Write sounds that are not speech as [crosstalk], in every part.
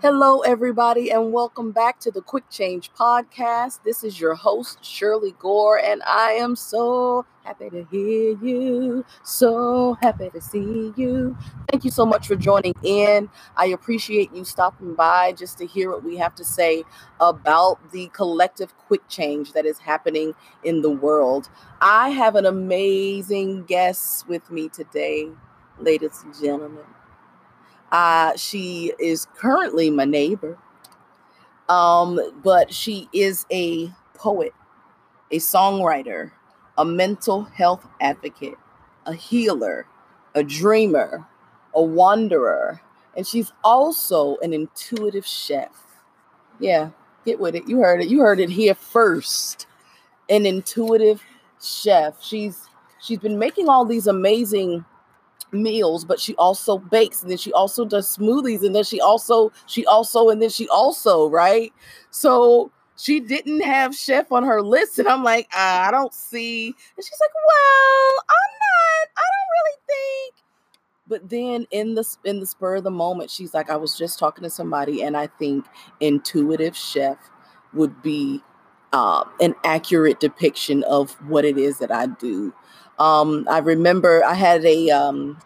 Hello, everybody, and welcome back to the Quick Change Podcast. This is your host, Shirley Gore, and I am so happy to hear you, so happy to see you. Thank you so much for joining in. I appreciate you stopping by just to hear what we have to say about the collective quick change that is happening in the world. I have an amazing guest with me today, ladies and gentlemen. Uh, she is currently my neighbor, um, but she is a poet, a songwriter, a mental health advocate, a healer, a dreamer, a wanderer, and she's also an intuitive chef. Yeah, get with it. You heard it. You heard it here first. An intuitive chef. She's she's been making all these amazing meals but she also bakes and then she also does smoothies and then she also she also and then she also right? So she didn't have chef on her list and i'm like i don't see. And she's like well i'm not i don't really think. But then in the in the spur of the moment she's like i was just talking to somebody and i think intuitive chef would be uh, an accurate depiction of what it is that i do um, I remember I had a um,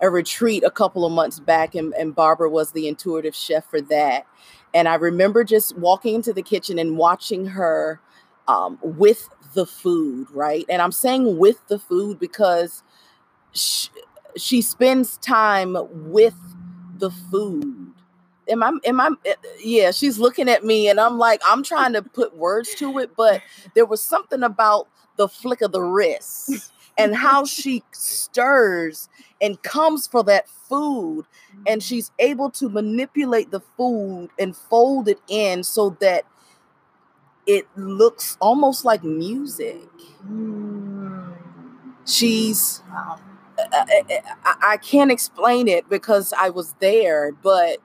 a retreat a couple of months back, and, and Barbara was the intuitive chef for that. And I remember just walking into the kitchen and watching her um, with the food, right? And I'm saying with the food because she, she spends time with the food. Am I, am I, eh, yeah, she's looking at me and I'm like, I'm trying to put words to it, but there was something about the flick of the wrist and how [laughs] she stirs and comes for that food. Mm. And she's able to manipulate the food and fold it in so that it looks almost like music. Mm. She's I, uh, uh, uh, I, I can't explain it because i was there but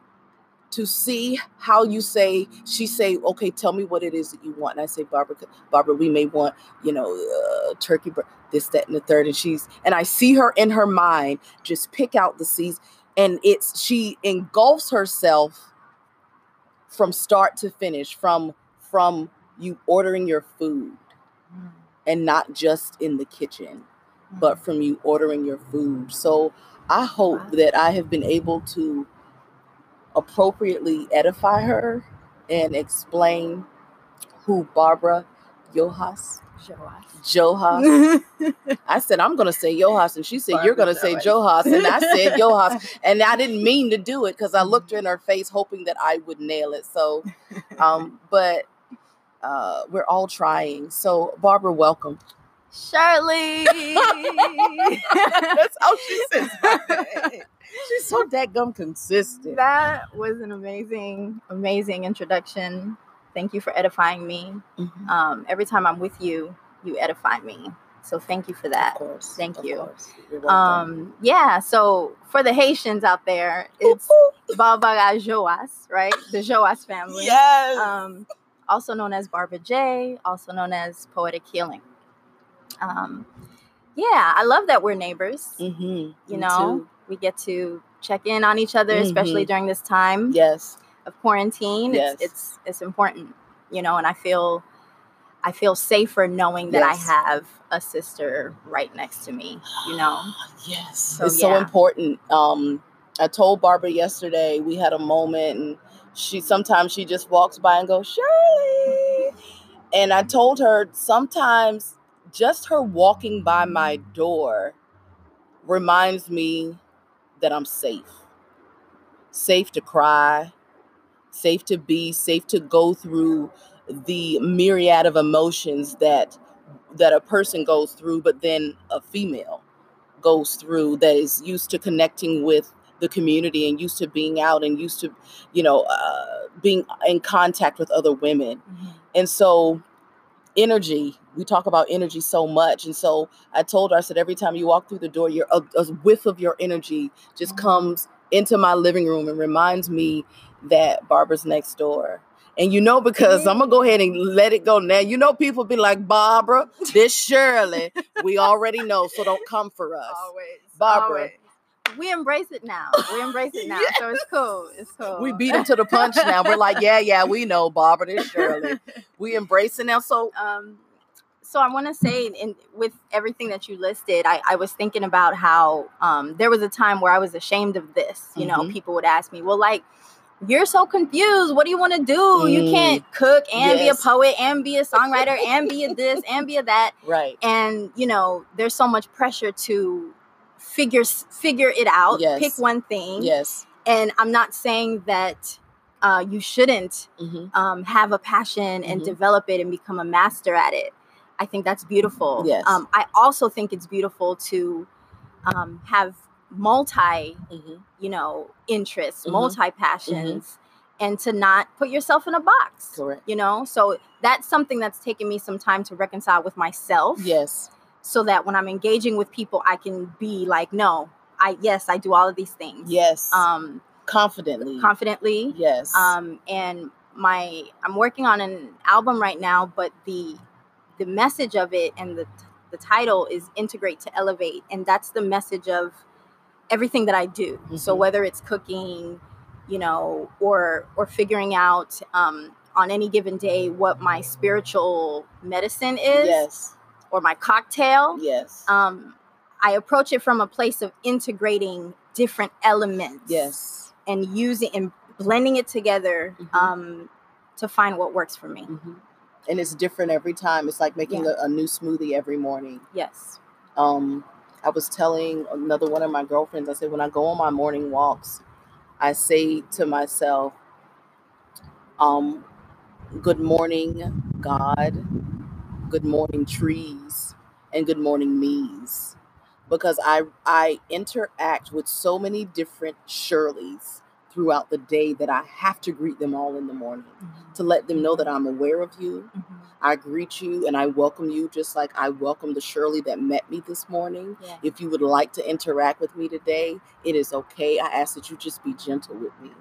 to see how you say she say okay tell me what it is that you want and i say barbara barbara we may want you know uh, turkey this that and the third and she's and i see her in her mind just pick out the seeds and it's she engulfs herself from start to finish from from you ordering your food mm. and not just in the kitchen mm. but from you ordering your food so i hope wow. that i have been able to appropriately edify her and explain who Barbara Johas. Johas. [laughs] I said, I'm going to say Johas. And she said, Barbara You're going to say Johas. And I said [laughs] Johas. And I didn't mean to do it because I looked her in her face hoping that I would nail it. So, um, [laughs] but uh, we're all trying. So, Barbara, welcome. Shirley. That's how she says [laughs] She's so dead gum consistent. That was an amazing, amazing introduction. Thank you for edifying me. Mm-hmm. Um, every time I'm with you, you edify me. So thank you for that. Of course. Thank you. Um, yeah. So for the Haitians out there, it's [laughs] Barbara Joas, right? The Joas family. Yes. Um, also known as Barbara J, also known as Poetic Healing. Um, yeah, I love that we're neighbors. Mm-hmm. You know. We get to check in on each other, mm-hmm. especially during this time. Yes. Of quarantine, yes. it's it's it's important, you know, and I feel I feel safer knowing that yes. I have a sister right next to me, you know. yes. So, it's yeah. so important. Um I told Barbara yesterday we had a moment and she sometimes she just walks by and goes, Shirley. And I told her sometimes just her walking by my door reminds me that I'm safe. Safe to cry, safe to be, safe to go through the myriad of emotions that that a person goes through, but then a female goes through that is used to connecting with the community and used to being out and used to, you know, uh, being in contact with other women. Mm-hmm. And so energy we talk about energy so much and so i told her i said every time you walk through the door your a, a whiff of your energy just mm-hmm. comes into my living room and reminds me that barbara's next door and you know because i'm gonna go ahead and let it go now you know people be like barbara this shirley we already know so don't come for [laughs] us always barbara always. we embrace it now. We embrace it now. yes. So it's cool. It's cool. We beat him to the punch now. We're like, yeah, yeah, we know Barbara, this Shirley. [laughs] We embrace it now. So um so I want to say in with everything that you listed, I, I was thinking about how um there was a time where I was ashamed of this. You mm-hmm. know, people would ask me, well, like you're so confused. What do you want to do? Mm. You can't cook and yes. be a poet and be a songwriter and be a this [laughs] and be a that. Right. And you know, there's so much pressure to figure figure it out. Yes. Pick one thing. Yes. And I'm not saying that uh, you shouldn't mm-hmm. um, have a passion and mm-hmm. develop it and become a master at it. I think that's beautiful. Yes. Um, I also think it's beautiful to um, have multi, mm-hmm. you know, interests, mm-hmm. multi passions, mm-hmm. and to not put yourself in a box. Correct. You know, so that's something that's taken me some time to reconcile with myself. Yes so that when I'm engaging with people, I can be like, no, I yes, I do all of these things. Yes. Um, confidently. Confidently. Yes. Um, and my I'm working on an album right now, but the the message of it and the the title is integrate to elevate, and that's the message of everything that I do. Mm-hmm. So whether it's cooking, you know, or or figuring out um, on any given day what my spiritual medicine is. Yes or my cocktail. Yes. Um, I approach it from a place of integrating different elements. Yes. And using and blending it together mm-hmm. um, to find what works for me. Mm-hmm. And it's different every time. It's like making yeah. a, a, new smoothie every morning. Yes. Um, I was telling another one of my girlfriends, I said, when I go on my morning walks, I say to myself, um, good morning, God good morning trees and good morning me's because I I interact with so many different Shirleys throughout the day that I have to greet them all in the morning mm-hmm. to let them know that I'm aware of you. Mm-hmm. I greet you and I welcome you just like I welcome the Shirley that met me this morning. Yeah. If you would like to interact with me today, it is okay. I ask that you just be gentle with me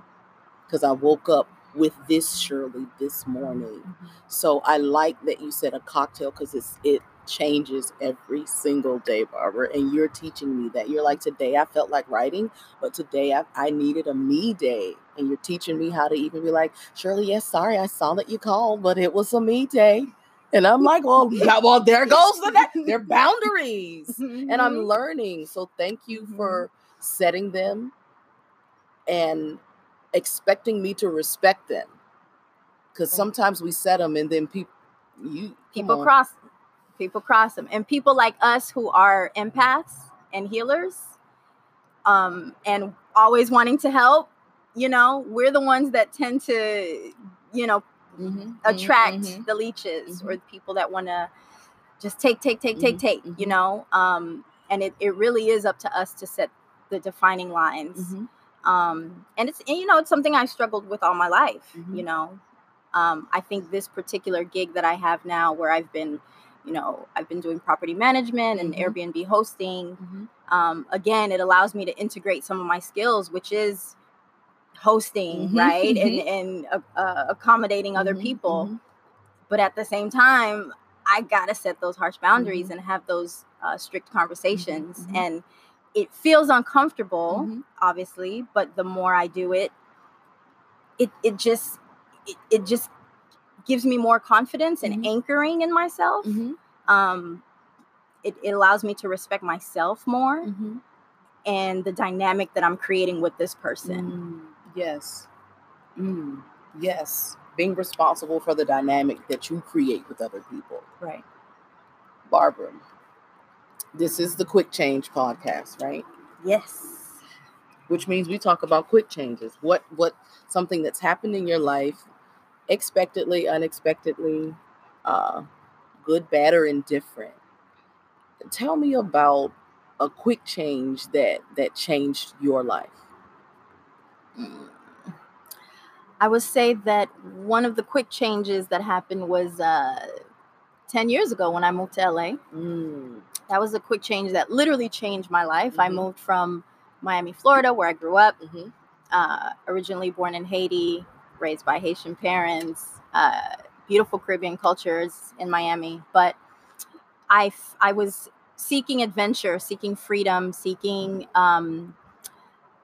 because I woke up with this Shirley this morning. Mm-hmm. So I like that you said a cocktail because it's it changes every single day, Barbara. And you're teaching me that. You're like, today I felt like writing, but today I, I needed a me day. And you're teaching me how to even be like, Shirley, yes, sorry, I saw that you called, but it was a me day. And I'm like, well, [laughs] yeah, well, there goes the next. They're [laughs] boundaries. Mm-hmm. And I'm mm-hmm. learning. So thank you mm-hmm. for setting them and expecting me to respect them. Because sometimes we set them and then people, you people cross, people cross them, and people like us who are empaths and healers, um, and always wanting to help. You know, we're the ones that tend to, you know, mm-hmm, mm-hmm attract mm-hmm, the leeches mm-hmm. or the people that want to just take, take, take, take, mm-hmm, take. You mm-hmm. know, um, and it it really is up to us to set the defining lines um, and it's and, you know it's something I struggled with all my life. You know, um, I think this particular gig that I have now, where I've been, you know, I've been doing property management and mm-hmm. Airbnb hosting. Mm-hmm. Um, again, it allows me to integrate some of my skills, which is hosting, mm-hmm. right, and mm-hmm. and uh, uh, accommodating other mm-hmm. people. But at the same time, I gotta set those harsh boundaries and have those uh, strict conversations and it feels uncomfortable mm-hmm. obviously but the more i do it it it just it, it just gives me more confidence and mm-hmm. anchoring in myself mm-hmm. um it, it allows me to respect myself more mm-hmm. and the dynamic that i'm creating with this person mm, yes mm, yes being responsible for the dynamic that you create with other people right barbara this is the Quick Change podcast, right? Yes. Which means we talk about quick changes. What what something that's happened in your life, expectedly, unexpectedly, uh, good, bad, or indifferent. Tell me about a quick change that that changed your life. Mm. I would say that one of the quick changes that happened was uh, 10 years ago when I moved to LA. Mm that was a quick change that literally changed my life. Mm-hmm. I moved from Miami, Florida, where I grew up. Mm-hmm. Uh, originally born in Haiti, raised by Haitian parents, uh, beautiful Caribbean cultures in Miami. But I, I was seeking adventure, seeking freedom, seeking um,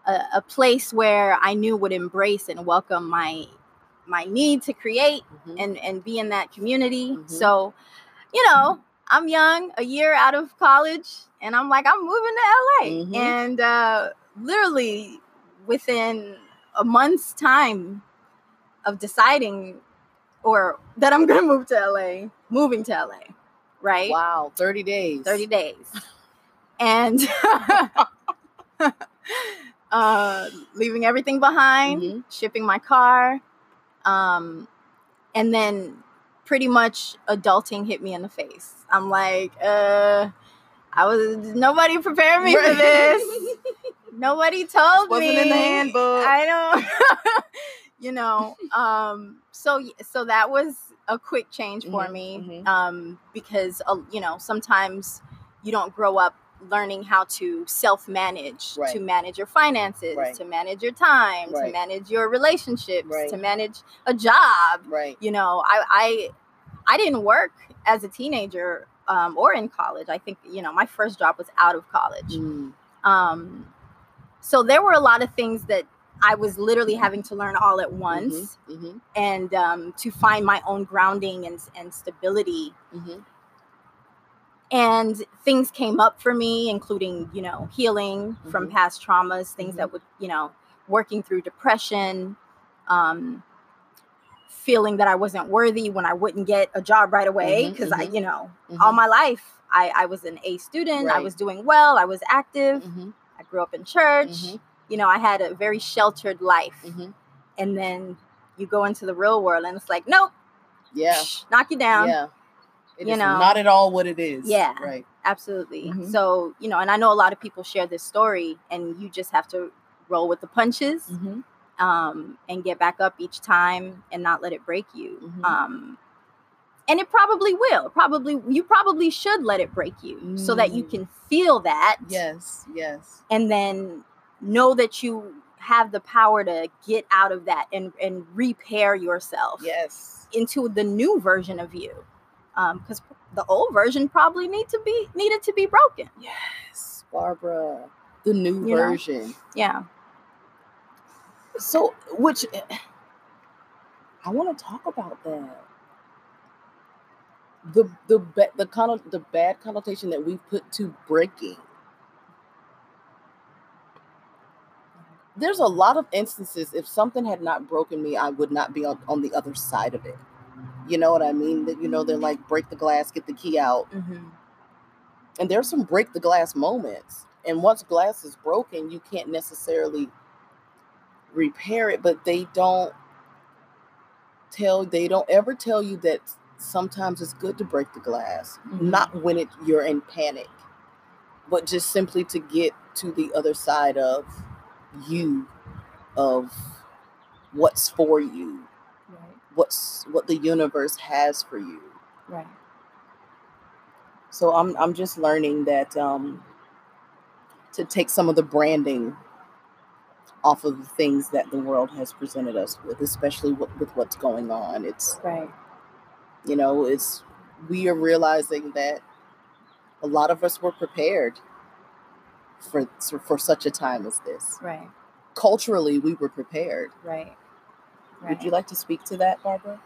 a, a place where I knew would embrace and welcome my my need to create Mhm. and and be in that community. Mhm. So, you know, I'm young, a year out of college, and I'm like, I'm moving to LA. Mhm. And uh, literally within a month's time of deciding or that I'm [laughs] gonna move to LA, moving to LA, right? Wow, 30 days. 30 days. And [laughs] uh, leaving everything behind, Mhm. shipping my car, um, and then pretty much adulting hit me in the face. I'm like, uh, I was nobody prepared me for this. [laughs] Nobody told Wasn't me in the handbook. I don't, you know. [laughs] Um, so so that was a quick change for Mhm, me mhm. um, because uh, you know sometimes you don't grow up learning how to self-manage Right. to manage your finances Right. to manage your time Right. to manage your relationships to manage a job Right. you know i i i didn't work as a teenager um, or in college i think you know my first job was out of college Mm. um, so there were a lot of things that i was literally having to learn all at once Mhm. and um, to find my own grounding and, and stability Mhm. and things came up for me including you know healing from Mhm. past traumas things that would you know working through depression um, feeling that i wasn't worthy when i wouldn't get a job right away because i you know all my life I, I was an a student i was doing well i was active i grew up in church. You know i had a very sheltered life Mhm. and then you go into the real world and it's like nope Yeah. psh, knock you down Yeah. It you is know. not at all what it is. Yeah. Right. absolutely Mhm. so you know and i know a lot of people share this story and you just have to roll with the punches Mhm. um, and get back up each time and not let it break you Mhm. um, and it probably will probably you probably should let it break you so that you Mm. can feel that Yes. Yes. and then know that you have the power to get out of that and and repair yourself Yes. into the new version of you um, because the old version probably need to be needed to be broken Yes. Barbara. The new You know? version. yeah So, which I want to talk about that. The the the conno- the bad connotation that we put to breaking. There's a lot of instances. If something had not broken me, I would not be on, on the other side of it. You know what I mean? That you know they're like break the glass, get the key out, mm-hmm. and there's some break the glass moments. And once glass is broken, you can't necessarily repair it, but they don't tell they don't ever tell you that sometimes it's good to break the glass. Mhm. Not when it you're in panic, but just simply to get to the other side of you of what's for you, right what's what the universe has for you. right So I'm I'm just learning that um to take some of the branding off of the things that the world has presented us with, especially with, with what's going on. It's right you know, it's we are realizing that a lot of us were prepared for for such a time as this. right Culturally, we were prepared. right Would you like to speak to that, Barbara?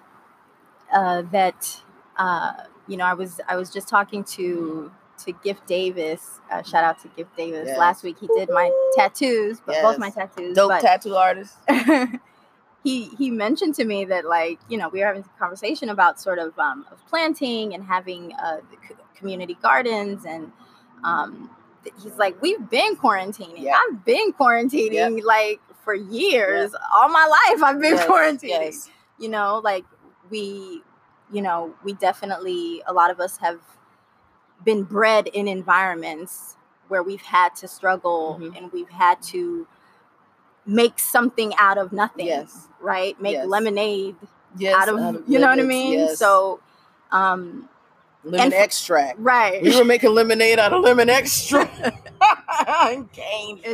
uh, that uh, you know I was I was just talking to to Gift Davis. Uh, shout out to Gift Davis. Yes. Last week he did my tattoos, but both my tattoos. Dope but tattoo artist. [laughs] he he mentioned to me that like you know we were having a conversation about sort of um, of planting and having uh, community gardens and um, he's like we've been quarantining. Yeah. I've been quarantining like for years. All my life I've been Yes, quarantining yes. you know like we you know we definitely a lot of us have been bred in environments where we've had to struggle Mhm. and we've had to make something out of nothing Yes. right make Yes. lemonade Yes, out of you know what i mean so um lemon and- extract. right We were making lemonade out of [laughs] lemon extract. [laughs] For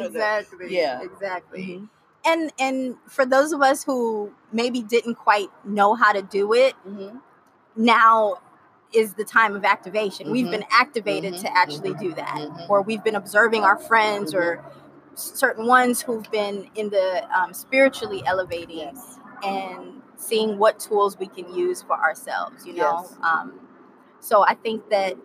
that. exactly Yeah. exactly Mhm. and and for those of us who maybe didn't quite know how to do it Mhm. now is the time of activation. We've Mhm. been activated to actually do that, Mhm. or we've been observing our friends or certain ones who've been in the um, spiritually elevating Yes. and seeing what tools we can use for ourselves you know Yes. um, so i think that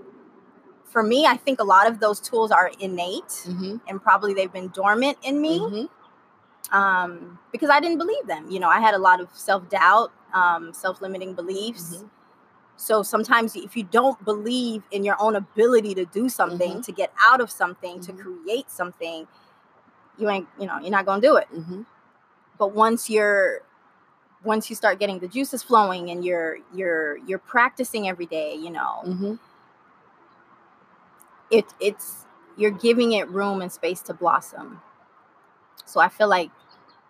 for me i think a lot of those tools are innate Mm-hmm. and probably they've been dormant in me Mm-hmm. um, because i didn't believe them you know i had a lot of self-doubt um, self-limiting beliefs Mhm. so sometimes if you don't believe in your own ability to do something to get out of something to Mhm. create something you ain't you know you're not gonna do it Mm-hmm. but once you're once you start getting the juices flowing and you're you're you're practicing every day you know Mm-hmm. it it's you're giving it room and space to blossom so i feel like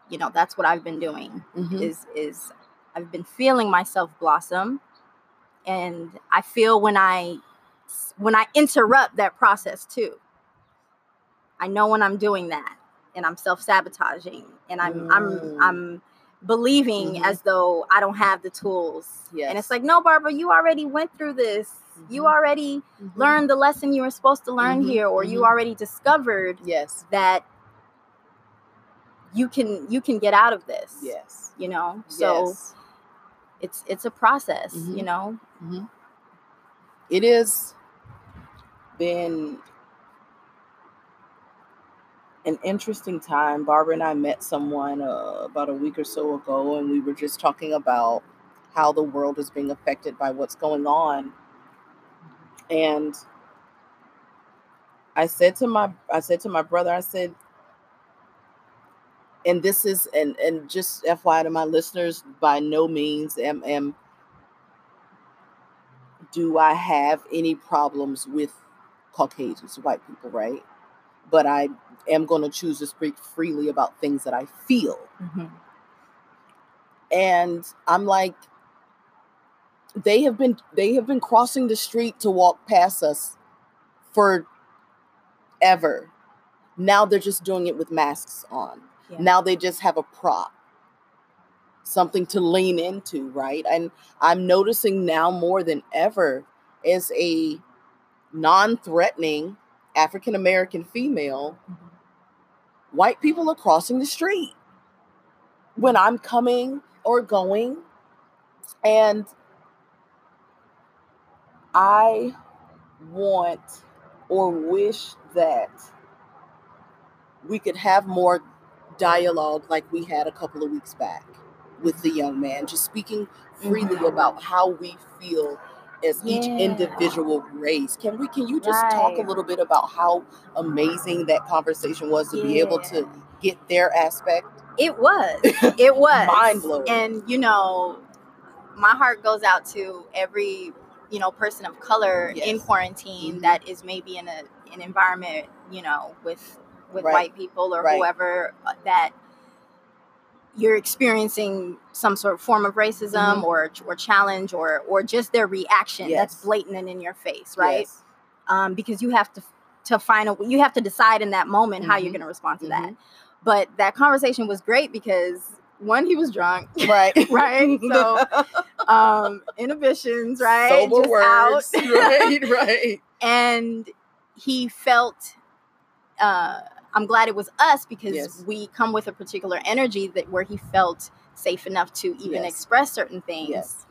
you know that's what i've been doing Mm-hmm. is is i've been feeling myself blossom and i feel when i when i interrupt that process too i know when i'm doing that and i'm self-sabotaging and i'm i'm Mm. i'm believing Mhm. as though i don't have the tools and it's like no barbara you already went through this you Mhm. already Mhm. learned the lesson you were supposed to learn Mhm, here or you mhm. already discovered Yes. that you can you can get out of this Yes. you know so yes. it's it's a process you Mhm. know it has been an interesting time. Barbara and I met someone uh, about a week or so ago, and we were just talking about how the world is being affected by what's going on. And I said to my I said to my brother, I said, and this is and and just FYI to my listeners, by no means am am do I have any problems with Caucasians, white people, right? But I am going to choose to speak freely about things that I feel. Mm-hmm. And I'm like, they have been they have been crossing the street to walk past us for ever. Now they're just doing it with masks on. Yeah. Now they just have a prop, something to lean into, right? And I'm noticing now more than ever as a non-threatening African American female, white people are crossing the street when I'm coming or going. And I want or wish that we could have more dialogue like we had a couple of weeks back with the young man, just speaking freely Mhm. about how we feel as each Yeah. individual race. Can we can you just talk a little bit about how amazing that conversation was to be able to get their aspect? it was [laughs] it was Mind-blowing. and you know my heart goes out to every you know person of color in Yes. quarantine Mhm. that is maybe in a an environment you know with with Right. white people or Right. whoever uh, that you're experiencing some sort of form of racism Mhm. or or challenge or or just their reaction that's blatant and in your face right Yes. um, because you have to to find a you have to decide in that moment how you're Mhm. going to respond to that Mhm. but that conversation was great because one he was drunk [laughs] Right. [laughs] Right, so, [laughs] um inhibitions right Sober Just words. out. right, right. and he felt uh i'm glad it was us because Yes. we come with a particular energy that where he felt safe enough to even Yes. express certain things Yes.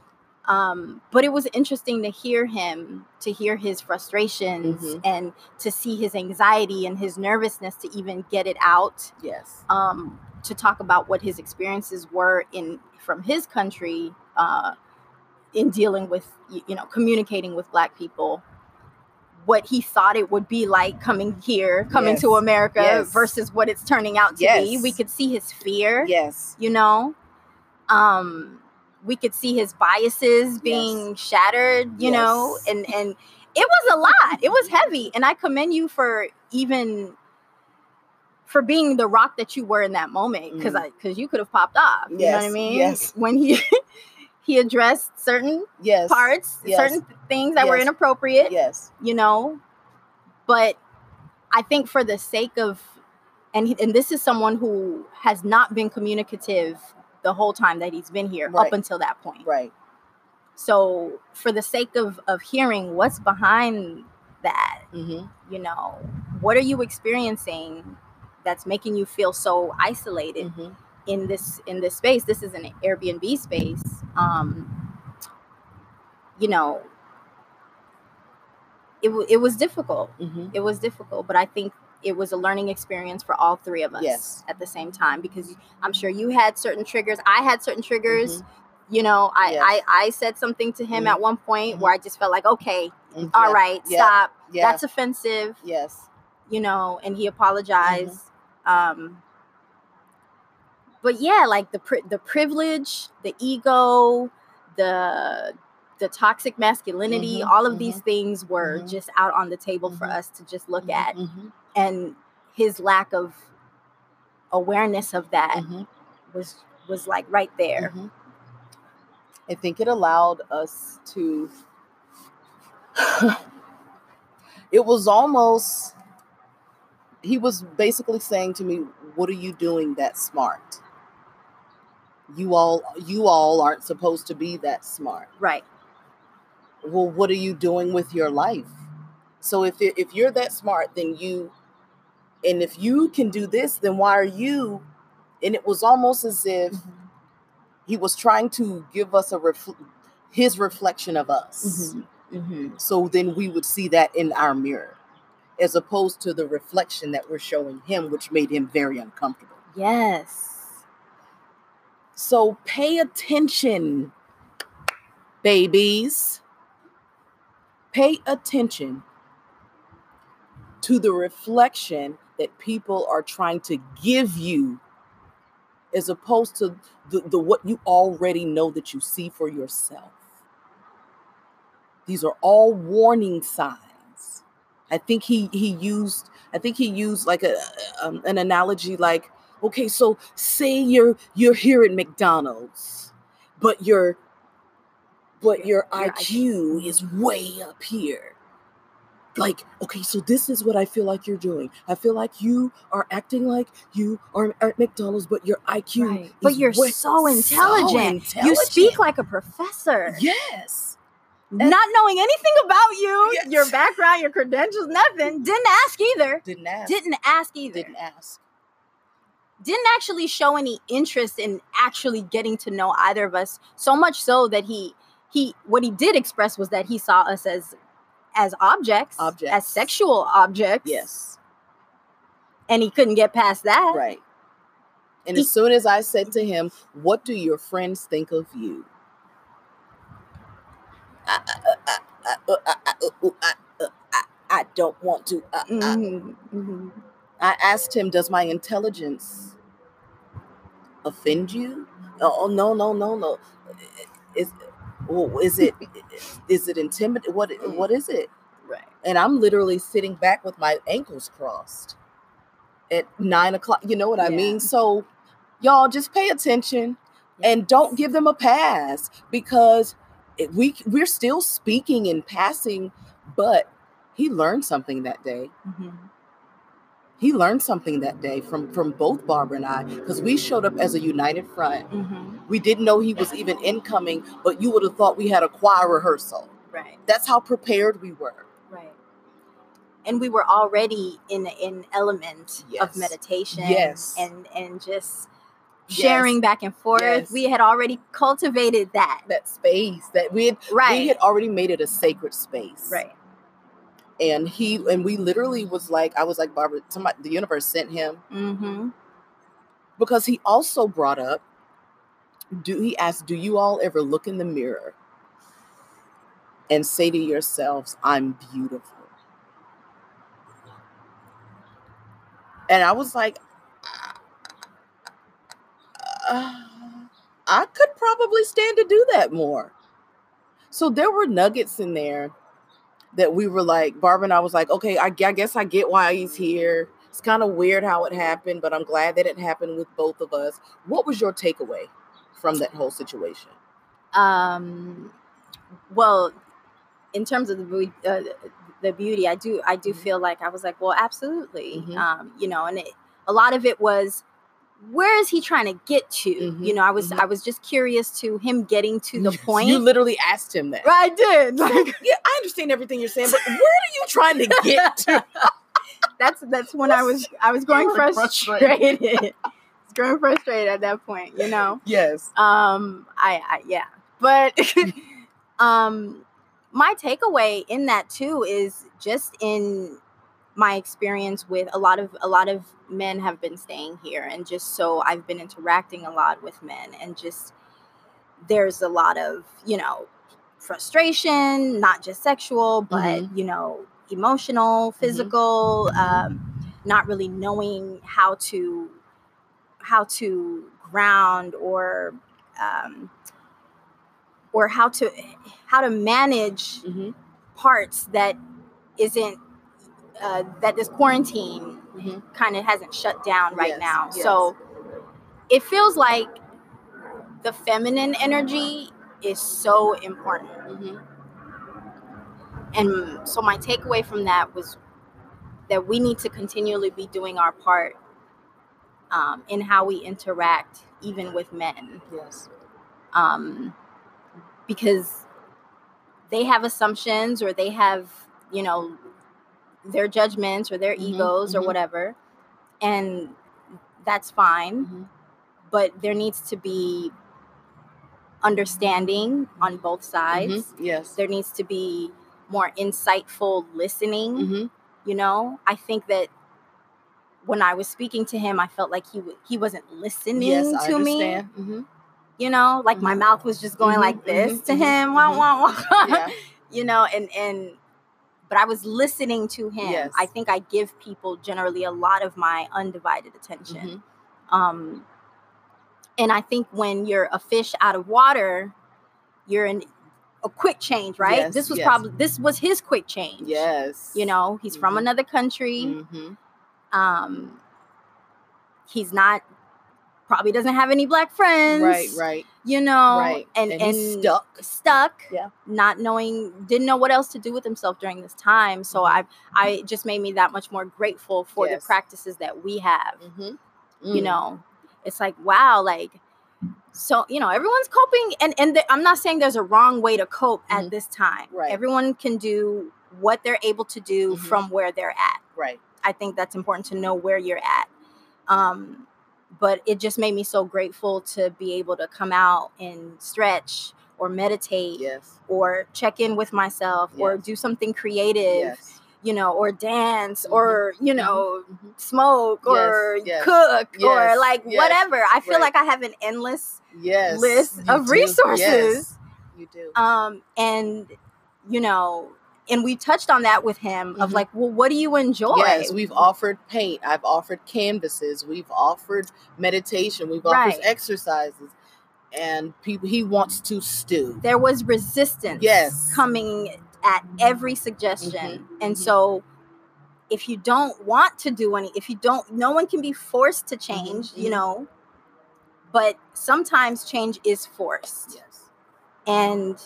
um but it was interesting to hear him to hear his frustrations Mhm. and to see his anxiety and his nervousness to even get it out Yes. um to talk about what his experiences were in from his country uh in dealing with you know communicating with black people what he thought it would be like coming here coming to america Yes. versus what it's turning out to be. We could see his fear Yes. you know? Um we could see his biases being shattered you know? And and it was a lot. It was heavy. And i commend you for even for being the rock that you were in that moment because Mm. i because you could have popped off you know what i Yes, mean? Yes. when he [laughs] he addressed certain Yes. parts Yes. certain things that were inappropriate Yes. you know but i think for the sake of and he, and this is someone who has not been communicative the whole time that he's been here Right. up until that point Right. so for the sake of of hearing what's behind that Mm-hmm. you know what are you experiencing that's making you feel so isolated Mhm. In this in this space this is an airbnb space um you know it, w- it was difficult Mhm. it was difficult but i think it was a learning experience for all three of us Yes. at the same time because i'm sure you had certain triggers i had certain triggers Mm-hmm. you know I, Yes. I i said something to him Mhm. at one point Mhm. where i just felt like okay Mhm. all Yeah. stop Yeah. that's offensive yes. you know, and he apologized. Mm-hmm. Um, but yeah, like the pri- the privilege, the ego, the the toxic masculinity, Mhm, all of these things were mhm. just out on the table for Mhm. us to just look at, Mhm. and his lack of awareness of that was was like right there. I think it allowed us to. [laughs] it was almost. He was basically saying to me, "What are you doing that smart? You all, you all aren't supposed to be that smart. Right. Well, what are you doing with your life? So if it, if you're that smart, then you, and if you can do this, then why are you?" And it was almost as if Mm-hmm. he was trying to give us a ref- his reflection of us Mhm. Mhm. so then we would see that in our mirror as opposed to the reflection that we're showing him which made him very uncomfortable Yes. So pay attention babies. Pay attention to the reflection that people are trying to give you as opposed to the, the what you already know that you see for yourself. These are all warning signs. I think he he used i think he used like a um, an analogy like okay so say you're you're here at mcdonald's but your but your Your iq is way up here like okay so this is what i feel like you're doing i feel like you are acting like you are at mcdonald's but your iq Right. But you're way- so intelligent. You speak like a professor. yes not knowing anything about you, Yes. your background, your credentials, nothing. Didn't ask either. didn't ask Didn't ask either. didn't ask didn't actually show any interest in actually getting to know either of us so much so that he he what he did express was that he saw us as as objects, objects. as sexual objects yes and he couldn't get past that right and he, as soon as i said to him what do your friends think of you I, I, I, I don't want to mm-hmm. I asked him, Does my intelligence offend you?" Oh no, no, no, no. Is oh, is it [laughs] is it intimidating? What what is it? Right. And I'm literally sitting back with my ankles crossed at nine o'clock. You know what I Yeah. mean? So y'all just pay attention and don't give them a pass because we we're still speaking and passing, but he learned something that day Mhm. He learned something that day from from both Barbara and I because we showed up as a united front. Mhm. We didn't know he was even incoming, but you would have thought we had a choir rehearsal. Right. That's how prepared we were. Right. And we were already in an element Yes. of meditation Yes. and and just Yes. sharing back and forth. Yes. We had already cultivated that. That space that we had Right. we had already made it a sacred space. right. And he and we literally was like, I was like, Barbara, somebody the universe sent him Mm-hmm. because he also brought up, do he asked, do you all ever look in the mirror and say to yourselves, I'm beautiful? And I was like, uh, I could probably stand to do that more. So there were nuggets in there that we were like, Barbara and I was like, okay, I, I guess I get why he's here. It's kind of weird how it happened, but I'm glad that it happened with both of us. What was your takeaway from that whole situation? Um, well, in terms of the uh, the beauty, I do I do Mhm. feel like I was like, well, absolutely. Mhm. Um, you know, and it, a lot of it was where is he trying to get to? Mhm, You know, I was mhm. I was just curious to him getting to the [laughs] point. You literally asked him that. I did. So, yeah, I understand everything you're saying, but where are you trying to get [laughs] to? that's that's when I was I was growing frustrated. I was growing frustrated at that point, you know. Yes. Um, I, I yeah, but [laughs] um, my takeaway in that too is just in my experience with a lot of a lot of men have been staying here, and just so I've been interacting a lot with men, and just there's a lot of you know frustration, not just sexual, but Mhm. you know emotional, physical, um, not really knowing how to how to ground or um, or how to how to manage hmm parts that isn't uh, that this quarantine hmm kind of hasn't shut down right Yes, now. yes. So it feels like the feminine energy is so important. hmm And so my takeaway from that was that we need to continually be doing our part um, in how we interact, even with men, Yes. um, because they have assumptions or they have, you know, their judgments or their Mhm, egos or mhm. whatever, and that's fine. Mhm. But there needs to be understanding on both sides. Mhm. Yes. There needs to be more insightful listening. hmm you know i think that when i was speaking to him i felt like he w- he wasn't listening Yes, I to me understand. hmm you know like my mouth was just going like this to him wah, wah, wah. Yeah. [laughs] you know and and but i was listening to him Yes. i think i give people generally a lot of my undivided attention Mhm. um and i think when you're a fish out of water you're in a quick change right Yes, this was yes. probably this was his quick change Yes. you know he's from Mhm. another country hmm um he's not probably doesn't have any black friends Right. Right. you know right. and and, and, stuck. stuck Yeah. not knowing didn't know what else to do with himself during this time so i i just made me that much more grateful for Yes. the practices that we have hmm you know it's like wow like so you know everyone's coping and and th- i'm not saying there's a wrong way to cope at Mhm. this time Right. everyone can do what they're able to do Mhm. from where they're at Right. I think that's important to know where you're at. Um, but it just made me so grateful to be able to come out and stretch or meditate Yes. or check in with myself or do something creative, Yes. you know, or dance Mhm. or, you know, Mhm. smoke Yes, or yes, cook or like yes, whatever. I feel right. like I have an endless Yes. list you of do. resources. Yes, you do. um and you know and we touched on that with him of Mhm. like well what do you enjoy Yes, we've offered paint. I've offered canvases. We've offered meditation. We've offered Right. exercises. And people, he wants to stew. there was resistance Yes. coming at every suggestion Mhm, and mhm. so if you don't want to do any if you don't no one can be forced to change you mhm. know but sometimes change is forced Yes. and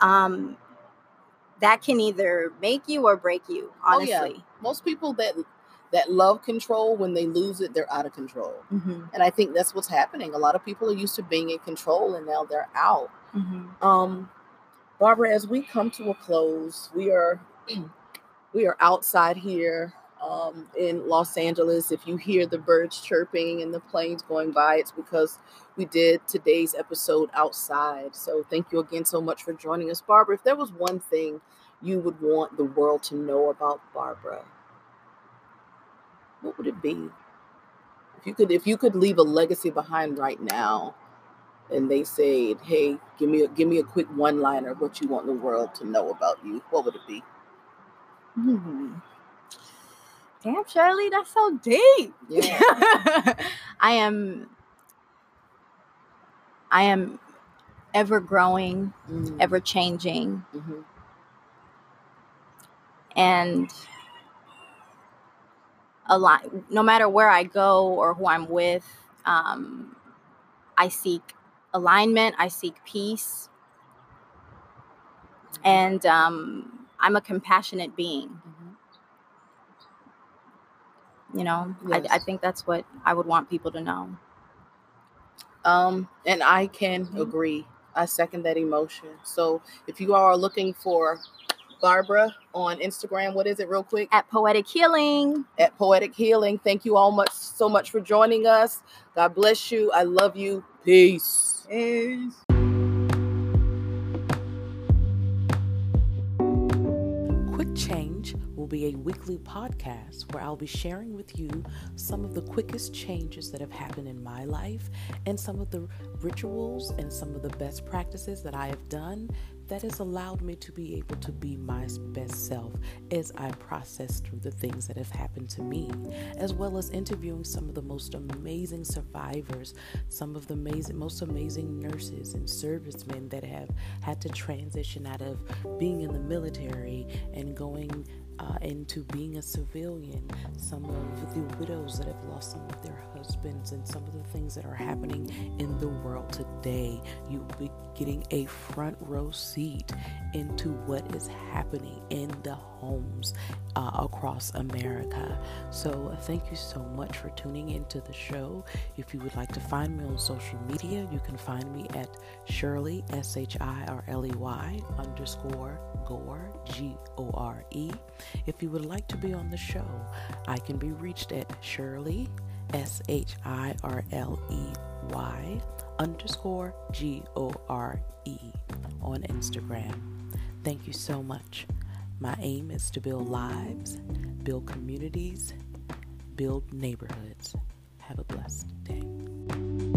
um that can either make you or break you Oh, yeah. honestly Most people that that love control, when they lose it, they're out of control. Mhm, And I think that's what's happening. A lot of people are used to being in control, and now they're out. mhm. Um, Barbara, as we come to a close, we are [clears throat] we are outside here um, in Los Angeles. If you hear the birds chirping and the planes going by, it's because we did today's episode outside. So thank you again so much for joining us, Barbara. If there was one thing you would want the world to know about Barbara, what would it be? If you could, if you could leave a legacy behind right now, and they said, "Hey, give me a give me a quick one liner what you want the world to know about you," what would it be? Hmm. Damn, Shirley, that's so deep. Yeah. [laughs] I am I am ever growing, Mm, ever changing, mhm, and a lot no matter where I go or who I'm with, um, I seek alignment, I seek peace, and um, I'm a compassionate being. mhm. You know, I, I think that's what I would want people to know. Um, and I can Mhm. agree. I second that emotion. So if you are looking for Barbara on Instagram. What is it, real quick? At Poetic Healing. At Poetic Healing. Thank you all much so much for joining us. God bless you. I love you. Peace. Peace. Quick Change will be a weekly podcast where I'll be sharing with you some of the quickest changes that have happened in my life and some of the rituals and some of the best practices that I have done that has allowed me to be able to be my best self as I process through the things that have happened to me, as well as interviewing some of the most amazing survivors, some of the amazing, most amazing nurses and servicemen that have had to transition out of being in the military and going uh, into being a civilian, some of the widows that have lost some of their husbands, and some of the things that are happening in the world today. You be getting a front row seat into what is happening in the homes uh, across America. So, thank you so much for tuning into the show. If you would like to find me on social media, you can find me at Shirley, S H I R L E Y underscore Gore, G O R E. If you would like to be on the show, I can be reached at Shirley, S H I R L E Y underscore G O R E on Instagram. Thank you so much. My aim is to build lives, build communities, build neighborhoods. Have a blessed day.